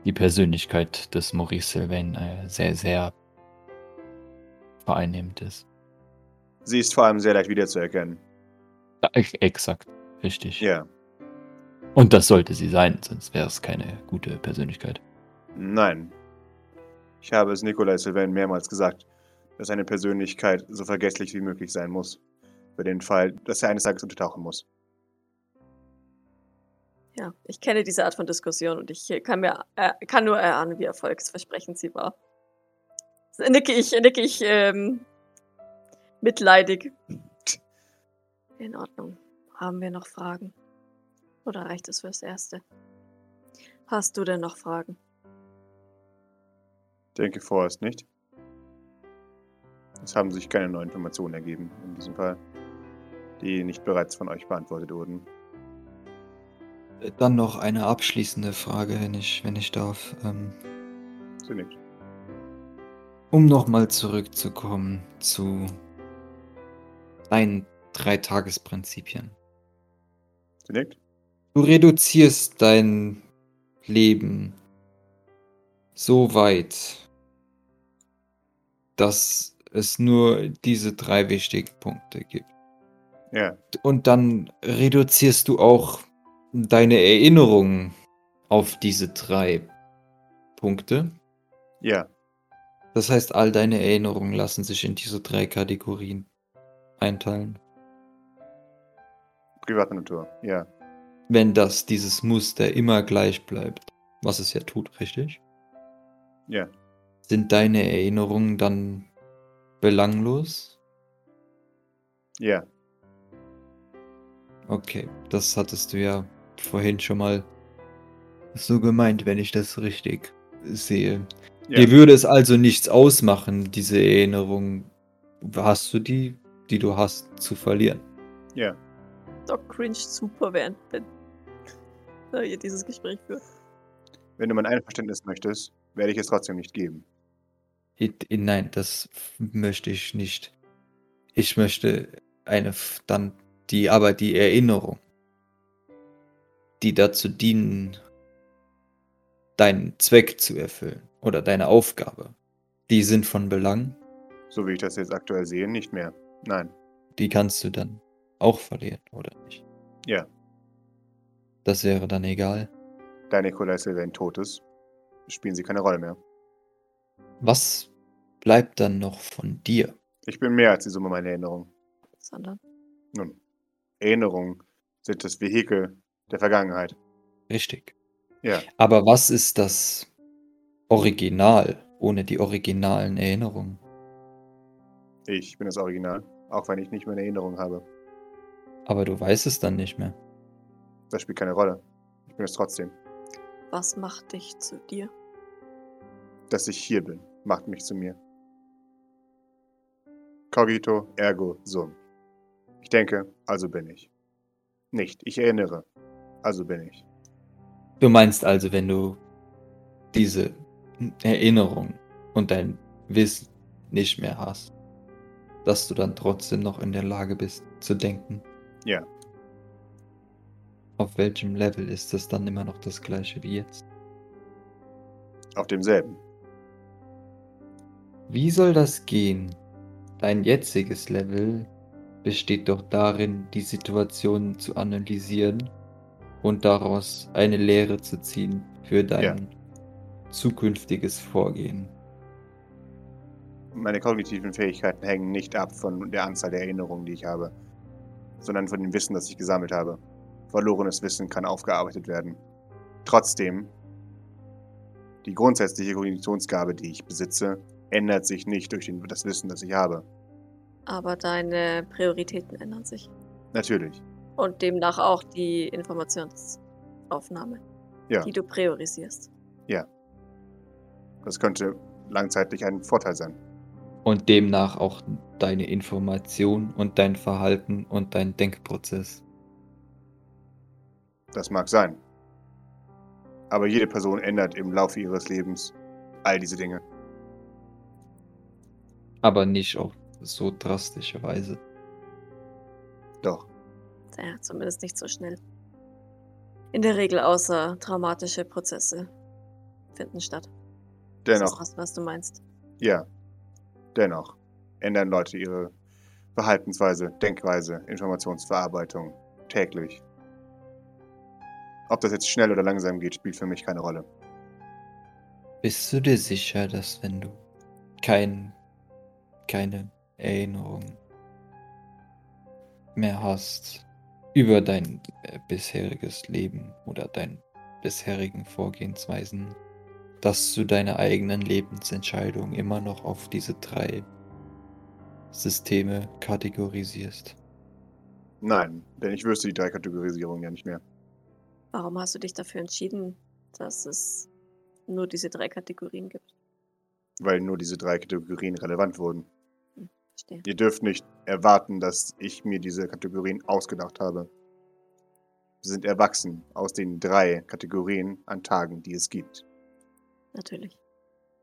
die Persönlichkeit des Maurice Sylvain äh, sehr, sehr vereinnehmend ist. Sie ist vor allem sehr leicht wiederzuerkennen. Ja, ex- exakt, richtig. Ja. Und das sollte sie sein, sonst wäre es keine gute Persönlichkeit. Nein. Ich habe es Nikolai Sylvain mehrmals gesagt, dass seine Persönlichkeit so vergesslich wie möglich sein muss. Für den Fall, dass er eines Tages untertauchen muss. Ja, ich kenne diese Art von Diskussion und ich kann mir äh, kann nur erahnen, wie erfolgsversprechend sie war. Nicke ich, nicke ich ähm, mitleidig. In Ordnung. Haben wir noch Fragen? Oder reicht es fürs Erste? Hast du denn noch Fragen? Denke vorerst nicht. Es haben sich keine neuen Informationen ergeben in diesem Fall, die nicht bereits von euch beantwortet wurden. Dann noch eine abschließende Frage, wenn ich, wenn ich darf. Ähm, nickt. um nochmal zurückzukommen zu deinen drei Tagesprinzipien. Nickt. Du reduzierst dein Leben so weit, dass es nur diese drei wichtigen Punkte gibt. Ja, Und dann reduzierst du auch deine Erinnerungen auf diese drei Punkte. ja, Das heißt, all deine Erinnerungen lassen sich in diese drei Kategorien einteilen. private Natur. Ja, Wenn das dieses Muster immer gleich bleibt, was es ja tut, richtig? ja, Sind deine Erinnerungen dann belanglos? ja. Okay, das hattest du ja vorhin schon mal so gemeint, wenn ich das richtig sehe. ja. Dir würde es also nichts ausmachen, diese Erinnerung, hast du die, die du hast, zu verlieren. ja. Doc cringe super, während wenn äh, ihr dieses Gespräch führt. Wenn du mein Einverständnis möchtest, werde ich es trotzdem nicht geben. I- i- Nein, das möchte ich nicht. Ich möchte eine dann die, aber die Erinnerung, die dazu dienen, deinen Zweck zu erfüllen oder deine Aufgabe, die sind von Belang, So wie ich das jetzt aktuell sehe, nicht mehr. Nein. die kannst du dann auch verlieren, oder nicht? Ja. Das wäre dann egal. Da Nikolai Sylvain tot ist, spielen sie keine Rolle mehr. Was bleibt dann noch von dir? Ich bin mehr als die Summe meiner Erinnerungen. Sondern Nun, Erinnerungen sind das Vehikel der Vergangenheit. Richtig. Ja, Aber was ist das Original ohne die originalen Erinnerungen? ich bin das Original, auch wenn ich nicht mehr eine Erinnerung habe. Aber du weißt es dann nicht mehr. Das spielt keine Rolle. Ich bin es trotzdem. was macht dich zu dir? Dass ich hier bin, macht mich zu mir. Cogito ergo sum. Ich denke, also bin ich. Nicht, ich erinnere, also bin ich. Du meinst also, wenn du diese Erinnerung und dein Wissen nicht mehr hast, dass du dann trotzdem noch in der Lage bist zu denken? Ja. Auf welchem Level ist das dann immer noch das gleiche wie jetzt? Auf demselben. Wie soll das gehen? Dein jetziges Level besteht doch darin, die Situation zu analysieren und daraus eine Lehre zu ziehen für dein zukünftiges Vorgehen. Meine kognitiven Fähigkeiten hängen nicht ab von der Anzahl der Erinnerungen, die ich habe, sondern von dem Wissen, das ich gesammelt habe. Verlorenes Wissen kann aufgearbeitet werden. Trotzdem, die grundsätzliche Kognitionsgabe, die ich besitze, ändert sich nicht durch den, das Wissen, das ich habe. Aber deine Prioritäten ändern sich. Natürlich. Und demnach auch die Informationsaufnahme, Ja, die du priorisierst. das könnte langzeitlich ein Vorteil sein. Und demnach auch deine Information und dein Verhalten und dein Denkprozess. Das mag sein. Aber jede Person ändert im Laufe ihres Lebens all diese Dinge. Aber nicht auf so drastische Weise. Doch. Ja, zumindest nicht so schnell. In der Regel außer traumatische Prozesse finden statt. Das ist Dennoch, was, was du meinst. ja. Dennoch ändern Leute ihre Verhaltensweise, Denkweise, Informationsverarbeitung täglich. Ob das jetzt schnell oder langsam geht, spielt für mich keine Rolle. Bist du dir sicher, dass wenn du kein, keine Erinnerung mehr hast über dein äh, bisheriges Leben oder deine bisherigen Vorgehensweisen, dass du deine eigenen Lebensentscheidungen immer noch auf diese drei Systeme kategorisierst? Nein, denn ich wüsste die drei Kategorisierungen ja nicht mehr. Warum hast du dich dafür entschieden, dass es nur diese drei Kategorien gibt? Weil nur diese drei Kategorien relevant wurden. Verstehe. Ihr dürft nicht erwarten, dass ich mir diese Kategorien ausgedacht habe. Wir sind erwachsen aus den drei Kategorien an Tagen, die es gibt. Natürlich.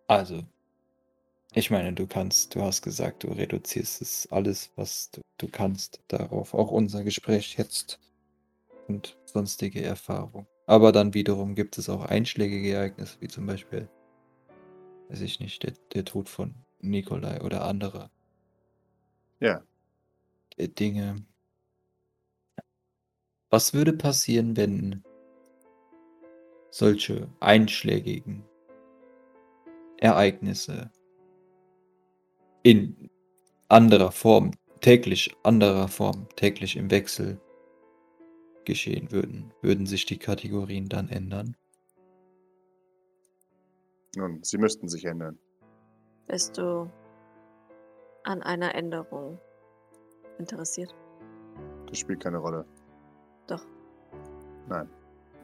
Also, ich meine, du kannst, du hast gesagt, du reduzierst es alles, was du, du kannst, darauf. Auch unser Gespräch jetzt und sonstige Erfahrung. Aber dann wiederum gibt es auch einschlägige Ereignisse, wie zum Beispiel, weiß ich nicht, der, der Tod von Nikolai oder andere Ja, Dinge. Was würde passieren, wenn solche einschlägigen Ereignisse in anderer Form, täglich anderer Form, täglich im Wechsel geschehen würden? Würden sich die Kategorien dann ändern? nun, sie müssten sich ändern. Bist du an einer Änderung interessiert? Das spielt keine Rolle. Doch. Nein,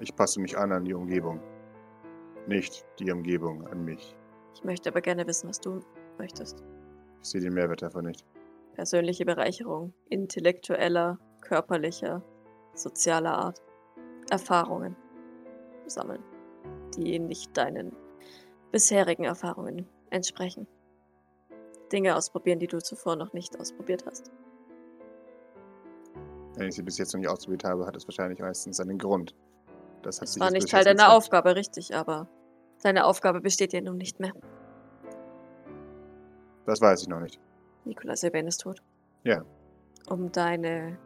ich passe mich an an die Umgebung. Nicht die Umgebung an mich. Ich möchte aber gerne wissen, was du möchtest. Ich sehe den Mehrwert davon nicht. Persönliche Bereicherung, intellektueller, körperlicher, sozialer Art. Erfahrungen sammeln, die nicht deinen bisherigen Erfahrungen entsprechen. Dinge ausprobieren, die du zuvor noch nicht ausprobiert hast. Wenn ich sie bis jetzt noch nicht ausprobiert habe, hat es wahrscheinlich meistens einen Grund. Das hat sich war nicht Teil deiner gezeigt. Aufgabe, richtig, aber deine Aufgabe besteht ja nun nicht mehr. Das weiß ich noch nicht. Nicolas Sylvain ist tot. Ja. Um deine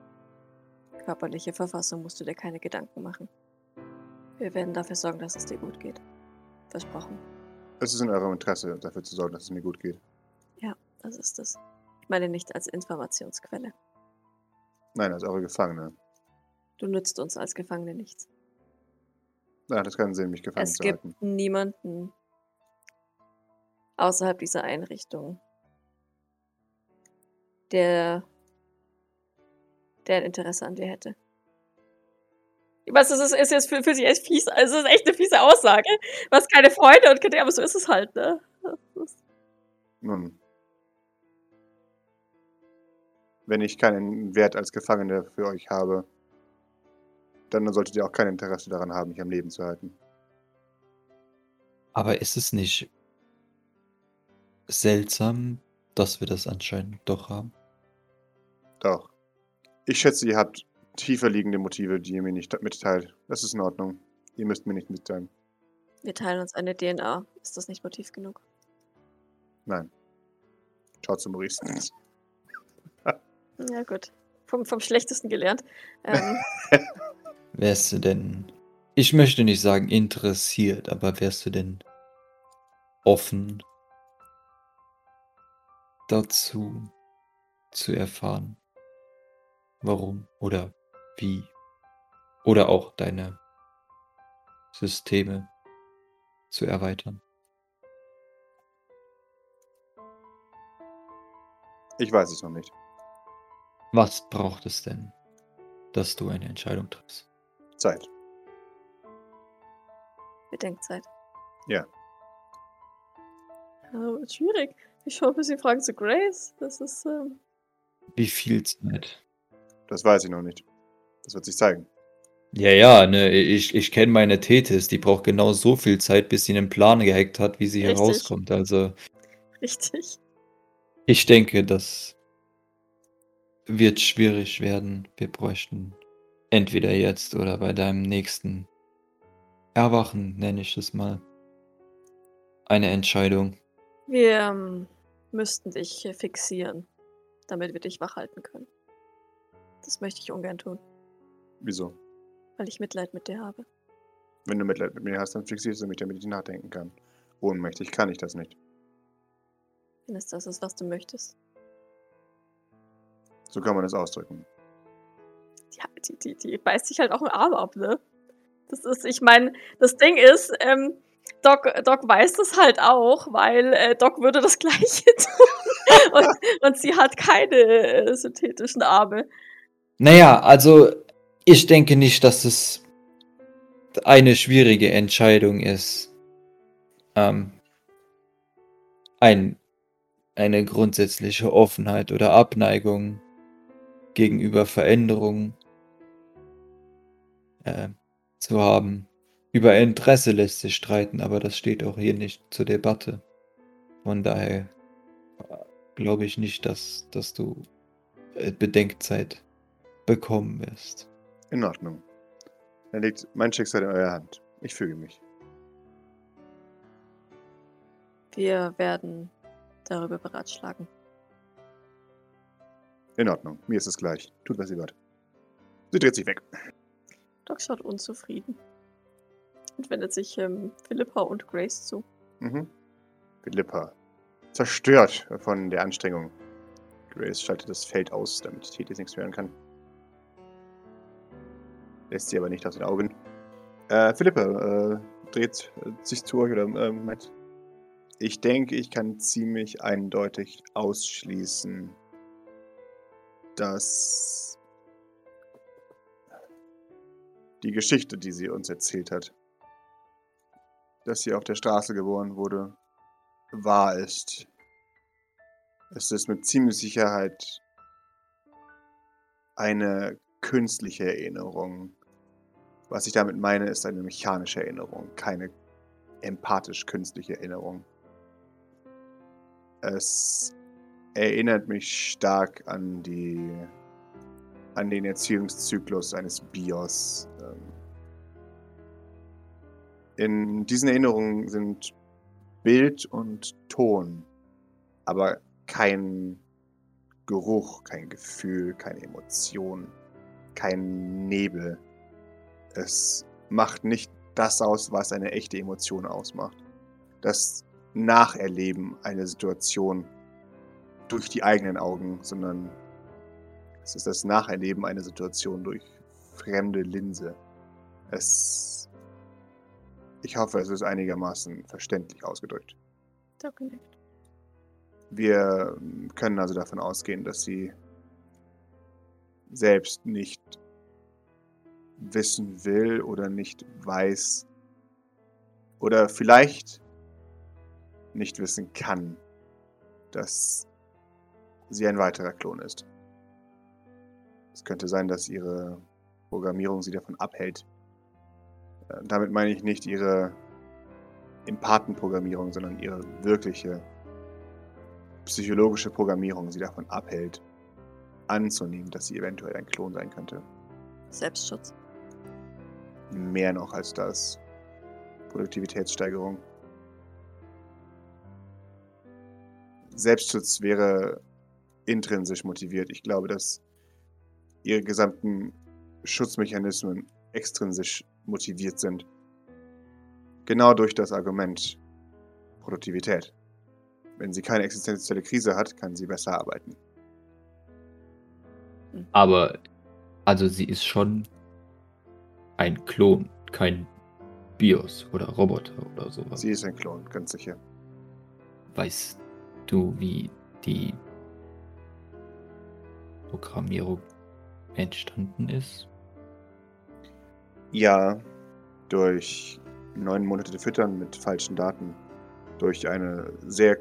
körperliche Verfassung musst du dir keine Gedanken machen. Wir werden dafür sorgen, dass es dir gut geht. Versprochen. Es ist in eurem Interesse, dafür zu sorgen, dass es mir gut geht. Das ist es. Ich meine nicht als Informationsquelle. Nein, als eure Gefangene. Du nützt uns als Gefangene nichts. Hat es keinen Sinn, mich gefangen Es zu gibt halten. niemanden außerhalb dieser Einrichtung, der, der ein Interesse an dir hätte. Ich weiß, das ist, ist jetzt für, für sich echt fies. Also, es ist echt eine fiese Aussage. Du hast keine Freunde und keine, aber so ist es halt, ne? Das Nun. Wenn ich keinen Wert als Gefangene für euch habe, dann solltet ihr auch kein Interesse daran haben, mich am Leben zu halten. Aber ist es nicht seltsam, dass wir das anscheinend doch haben? Doch. Ich schätze, ihr habt tiefer liegende Motive, die ihr mir nicht mitteilt. Das ist in Ordnung. Ihr müsst mir nicht mitteilen. wir teilen uns eine DNA. Ist das nicht Motiv genug? Nein. Schaut zu Maurice. Ja, gut. Vom, vom Schlechtesten gelernt. Ähm, Wärst du denn, ich möchte nicht sagen interessiert, aber wärst du denn offen dazu zu erfahren, warum oder wie oder auch deine Systeme zu erweitern? Ich weiß es noch nicht. Was braucht es denn, dass du eine Entscheidung triffst? Zeit. Bedenkzeit. Ja. Ja, schwierig. Ich schaue ein bisschen Fragen zu Grace. Das ist, ähm, Wie viel Zeit? Das weiß ich noch nicht. Das wird sich zeigen. Ja, ja, ne, ich, ich kenne meine Tethys, die braucht genau so viel Zeit, bis sie einen Plan gehackt hat, wie sie hier Richtig. rauskommt. Also, richtig. ich denke, das wird schwierig werden. Wir bräuchten entweder jetzt oder bei deinem nächsten Erwachen, nenne ich es mal, eine Entscheidung. Wir ähm, müssten dich fixieren, damit wir dich wach halten können. Das möchte ich ungern tun, Wieso? weil ich Mitleid mit dir habe. Wenn du Mitleid mit mir hast, dann fixierst du mich, damit ich nachdenken kann. ohnmächtig kann ich das nicht. Wenn es das ist, was du möchtest. So kann man es ausdrücken. Ja, die, die, die beißt sich halt auch einen Arm ab, ne? Das ist, ich meine, das Ding ist, ähm, Doc, Doc weiß das halt auch, weil äh, Doc würde das Gleiche tun. und, und sie hat keine äh, synthetischen Arme. Naja, also ich denke nicht, dass es eine schwierige Entscheidung ist. Ähm, ein, eine grundsätzliche Offenheit oder Abneigung gegenüber Veränderungen äh, zu haben. Über Interesse lässt sich streiten, aber das steht auch hier nicht zur Debatte. Von daher äh, glaube ich nicht, dass, dass du äh, Bedenkzeit bekommen wirst. In Ordnung. Dann liegt mein Schicksal in eurer Hand. Ich füge mich. Wir werden darüber beratschlagen. In Ordnung. Mir ist es gleich. Tut, was ihr wollt. Sie dreht sich weg. Doc schaut unzufrieden und wendet sich ähm, Philippa und Grace zu. Mhm. Philippa. Zerstört von der Anstrengung. Grace schaltet das Feld aus, damit Thetis nichts hören kann. Lässt sie aber nicht aus den Augen. Äh, Philippa äh, dreht sich zu euch oder äh, meint, ich denke, ich kann ziemlich eindeutig ausschließen, dass die Geschichte, die sie uns erzählt hat, dass sie auf der Straße geboren wurde, wahr ist. Es ist mit ziemlich Sicherheit eine künstliche Erinnerung. Was ich damit meine, ist eine mechanische Erinnerung, keine empathisch-künstliche Erinnerung. Es erinnert mich stark an die an den Erziehungszyklus eines Bios. Ähm, in diesen Erinnerungen sind Bild und Ton, aber kein Geruch, kein Gefühl, keine Emotion, kein Nebel. Es macht nicht das aus, was eine echte Emotion ausmacht. Das Nacherleben einer Situation durch die eigenen Augen, sondern es ist das Nacherleben einer Situation durch fremde Linse. Es. Ich hoffe, es ist einigermaßen verständlich ausgedrückt. Danke. Wir können also davon ausgehen, dass sie selbst nicht wissen will oder nicht weiß oder vielleicht nicht wissen kann, dass sie ein weiterer Klon ist. Es könnte sein, dass ihre Programmierung sie davon abhält. Äh, damit meine ich nicht ihre Empathenprogrammierung, sondern ihre wirkliche psychologische Programmierung sie davon abhält, anzunehmen, dass sie eventuell ein Klon sein könnte. Selbstschutz. Mehr noch als das. Produktivitätssteigerung. Selbstschutz wäre intrinsisch motiviert. Ich glaube, dass ihre gesamten Schutzmechanismen extrinsisch motiviert sind. Genau durch das Argument Produktivität. Wenn sie keine existenzielle Krise hat, kann sie besser arbeiten. Aber, also sie ist schon ein Klon, kein BIOS oder Roboter oder sowas. Sie ist ein Klon, ganz sicher. Weißt du, wie die Programmierung entstanden ist? Ja, durch neun Monate Füttern mit falschen Daten. Durch eine sehr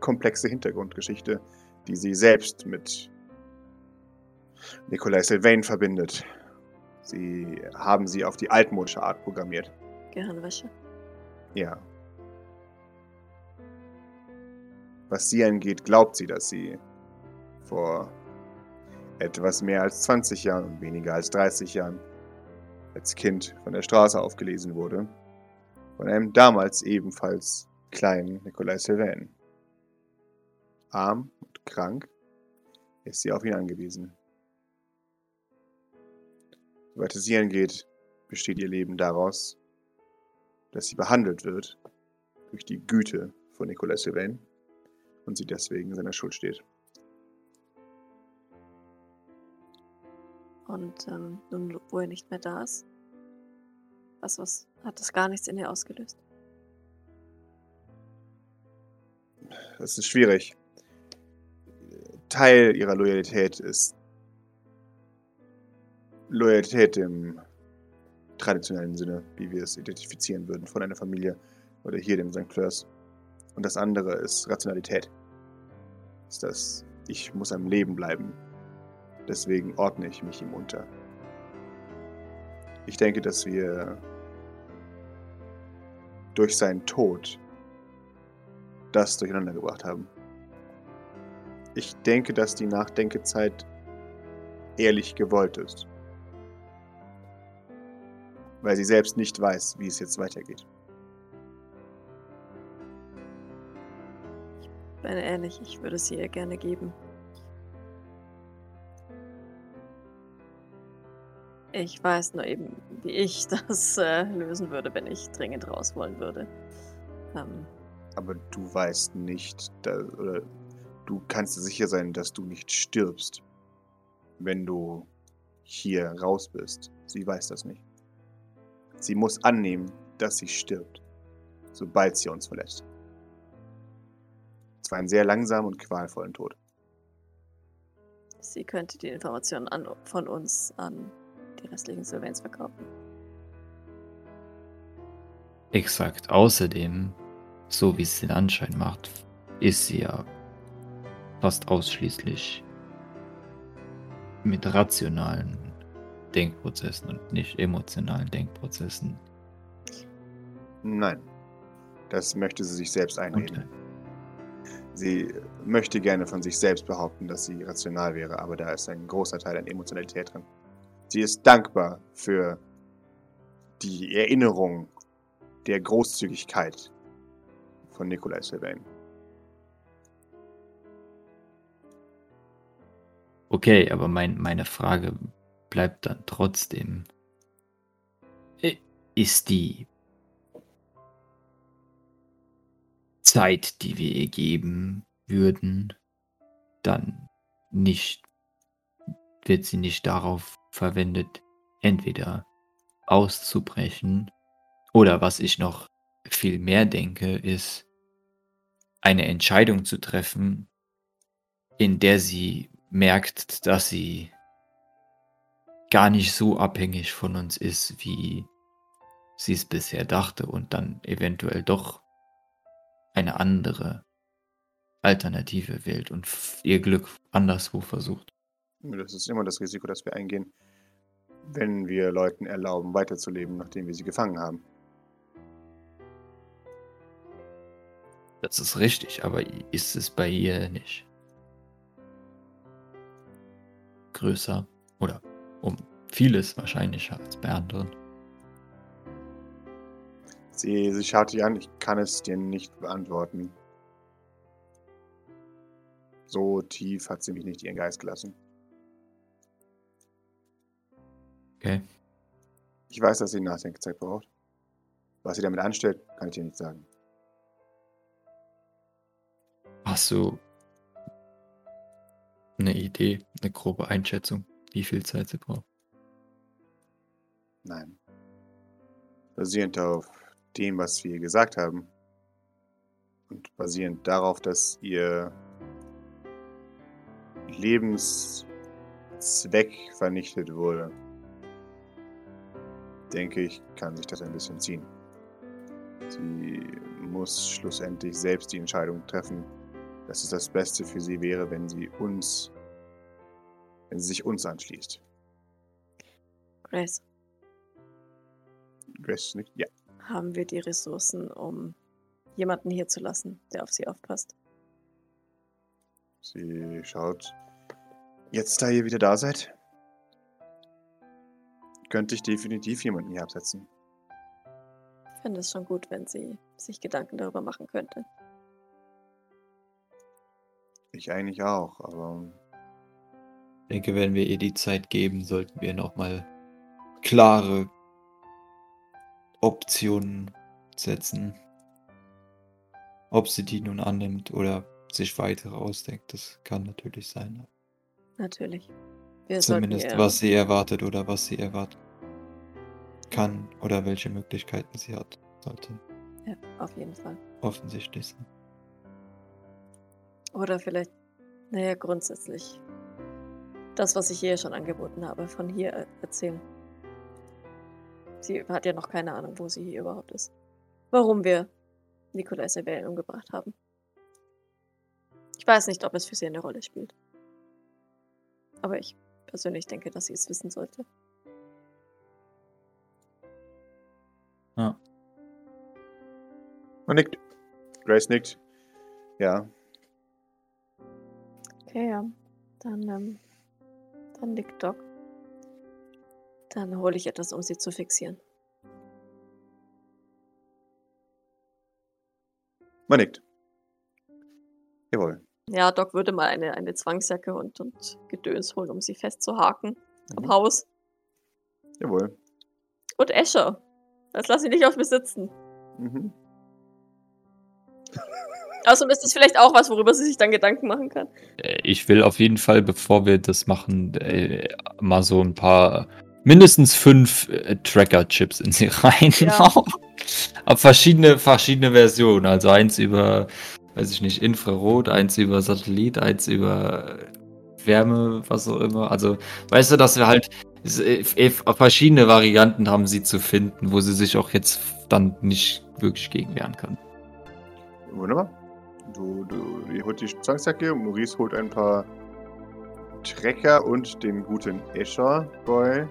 komplexe Hintergrundgeschichte, die sie selbst mit Nikolai Sylvain verbindet. Sie haben sie auf die altmodische Art programmiert. Gehirnwäsche. Ja. Was sie angeht, glaubt sie, dass sie vor etwas mehr als 20 Jahren und weniger als 30 Jahren als Kind von der Straße aufgelesen wurde. Von einem damals ebenfalls kleinen Nikolai Sylvain. Arm und krank ist sie auf ihn angewiesen. Soweit es sie angeht, besteht ihr Leben daraus, dass sie behandelt wird durch die Güte von Nicolas Sylvain und sie deswegen in seiner Schuld steht. Und ähm, nun, wo er nicht mehr da ist, was, was hat das gar nichts in ihr ausgelöst? Das ist schwierig. Teil ihrer Loyalität ist Loyalität im traditionellen Sinne, wie wir es identifizieren würden von einer Familie oder hier dem St. Clairs. Und das andere ist Rationalität. Ist das, ich muss am Leben bleiben. Deswegen ordne ich mich ihm unter. Ich denke, dass wir durch seinen Tod das durcheinander gebracht haben. Ich denke, dass die Nachdenkezeit ehrlich gewollt ist. Weil sie selbst nicht weiß, wie es jetzt weitergeht. Ich bin ehrlich, ich würde es ihr gerne geben. Ich weiß nur eben, wie ich das äh, lösen würde, wenn ich dringend raus wollen würde. Ähm, Aber du weißt nicht, da, oder du kannst sicher sein, dass du nicht stirbst, wenn du hier raus bist. Sie weiß das nicht. Sie muss annehmen, dass sie stirbt, sobald sie uns verlässt. Zwar einen sehr langsamen und qualvollen Tod. sie könnte die Informationen an, von uns an die restlichen Sylvains verkaufen. Exakt. Außerdem, so wie es den Anschein macht, ist sie ja fast ausschließlich mit rationalen Denkprozessen und nicht emotionalen Denkprozessen. Nein, das möchte sie sich selbst einreden. Sie möchte gerne von sich selbst behaupten, dass sie rational wäre, aber da ist ein großer Teil an Emotionalität drin. Sie ist dankbar für die Erinnerung der Großzügigkeit von Nikolai Sylvain. Okay, aber mein, meine Frage bleibt dann trotzdem. äh, Ist die Zeit, die wir ihr geben würden, dann nicht, wird sie nicht darauf verwendet, entweder auszubrechen oder was ich noch viel mehr denke, ist eine Entscheidung zu treffen, in der sie merkt, dass sie gar nicht so abhängig von uns ist, wie sie es bisher dachte und dann eventuell doch eine andere Alternative wählt und ihr Glück anderswo versucht. Das ist immer das Risiko, das wir eingehen, wenn wir Leuten erlauben, weiterzuleben, nachdem wir sie gefangen haben. Das ist richtig, aber ist es bei ihr nicht größer oder um vieles wahrscheinlicher als bei anderen? Sie, sie schaut dich an, ich kann es dir nicht beantworten. So tief hat sie mich nicht ihren Geist gelassen. Okay. Ich weiß, dass sie Nachdenkzeit braucht. Was sie damit anstellt, kann ich dir nicht sagen. Hast du eine Idee, eine grobe Einschätzung, wie viel Zeit sie braucht? Nein. Basierend auf dem, was wir gesagt haben und basierend darauf, dass ihr Lebenszweck vernichtet wurde, denke ich, kann sich das ein bisschen ziehen. Sie muss schlussendlich selbst die Entscheidung treffen, dass es das Beste für sie wäre, wenn sie uns, wenn sie sich uns anschließt. Grace, Grace nicht? Ja. haben wir die Ressourcen, um jemanden hier zu lassen, der auf sie aufpasst? Sie schaut. Jetzt, da ihr wieder da seid, könnte ich definitiv jemanden hier absetzen. Ich finde es schon gut, wenn sie sich Gedanken darüber machen könnte. Ich eigentlich auch, aber Ich denke, wenn wir ihr die Zeit geben, sollten wir nochmal klare Optionen setzen. Ob sie die nun annimmt oder sich weitere ausdenkt, das kann natürlich sein. Natürlich. Wir Zumindest was sie erwartet oder was sie erwarten kann oder welche Möglichkeiten sie hat, sollte Ja, auf jeden Fall. offensichtlich sein. Oder vielleicht, naja, grundsätzlich. Das, was ich ihr schon angeboten habe, von hier er- erzählen. Sie hat ja noch keine Ahnung, wo sie hier überhaupt ist. Warum wir Nikolai Sebelin umgebracht haben. Ich weiß nicht, ob es für sie eine Rolle spielt. Aber ich persönlich denke, dass sie es wissen sollte. Man nickt. Grace nickt. Ja. Okay, ja. Dann, ähm, dann nickt Doc. Dann hole ich etwas, um sie zu fixieren. Man nickt. Jawohl. Ja, Doc würde mal eine, eine Zwangsjacke und, und Gedöns holen, um sie festzuhaken am Mhm. Haus. Jawohl. Und Escher. Das lass ich nicht auf mir sitzen. Mhm. Außerdem ist das vielleicht auch was, worüber sie sich dann Gedanken machen kann. Äh, Ich will auf jeden Fall, bevor wir das machen, äh, mal so ein paar, mindestens fünf äh, Tracker-Chips in sie reinhauen. Auf verschiedene, verschiedene Versionen. Also eins über, weiß ich nicht, Infrarot, eins über Satellit, eins über Wärme, was auch immer. Also, weißt du, dass wir halt äh, äh, verschiedene Varianten haben, sie zu finden, wo sie sich auch jetzt dann nicht wirklich gegen wehren kann. Wunderbar. Du, du, ihr holt die Zwangsjacke, Maurice holt ein paar Trecker und den guten Escher Boy.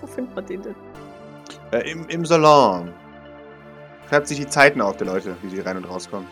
Wo findet man den denn? Äh, im, Im Salon. Schreibt sich die Zeiten auf der Leute, wie sie rein und rauskommen.